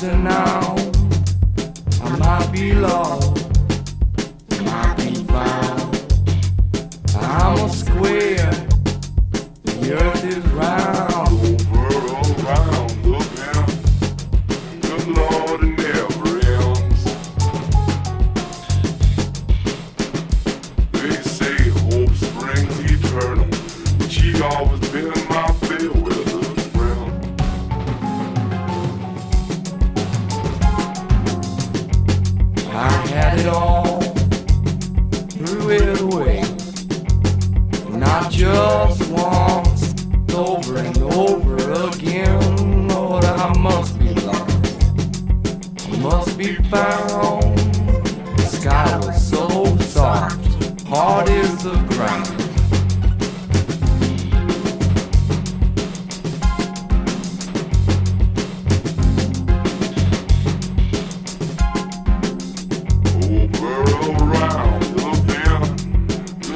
to now. I might be lost, might be found. I'm a square, the earth is round. Bend. Good Lord, it never ends. They say hope springs eternal, she always been my Just once, over and over again. Lord, I must be lost, I must be found. The sky was so soft, hard as the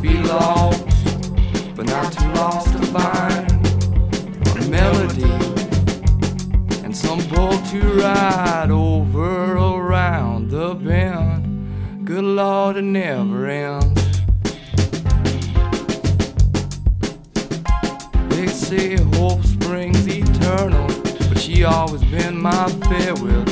be lost, but not too lost to find a melody and some boat to ride over around the bend. Good Lord, it never ends. They say hope springs eternal, but she always been my weather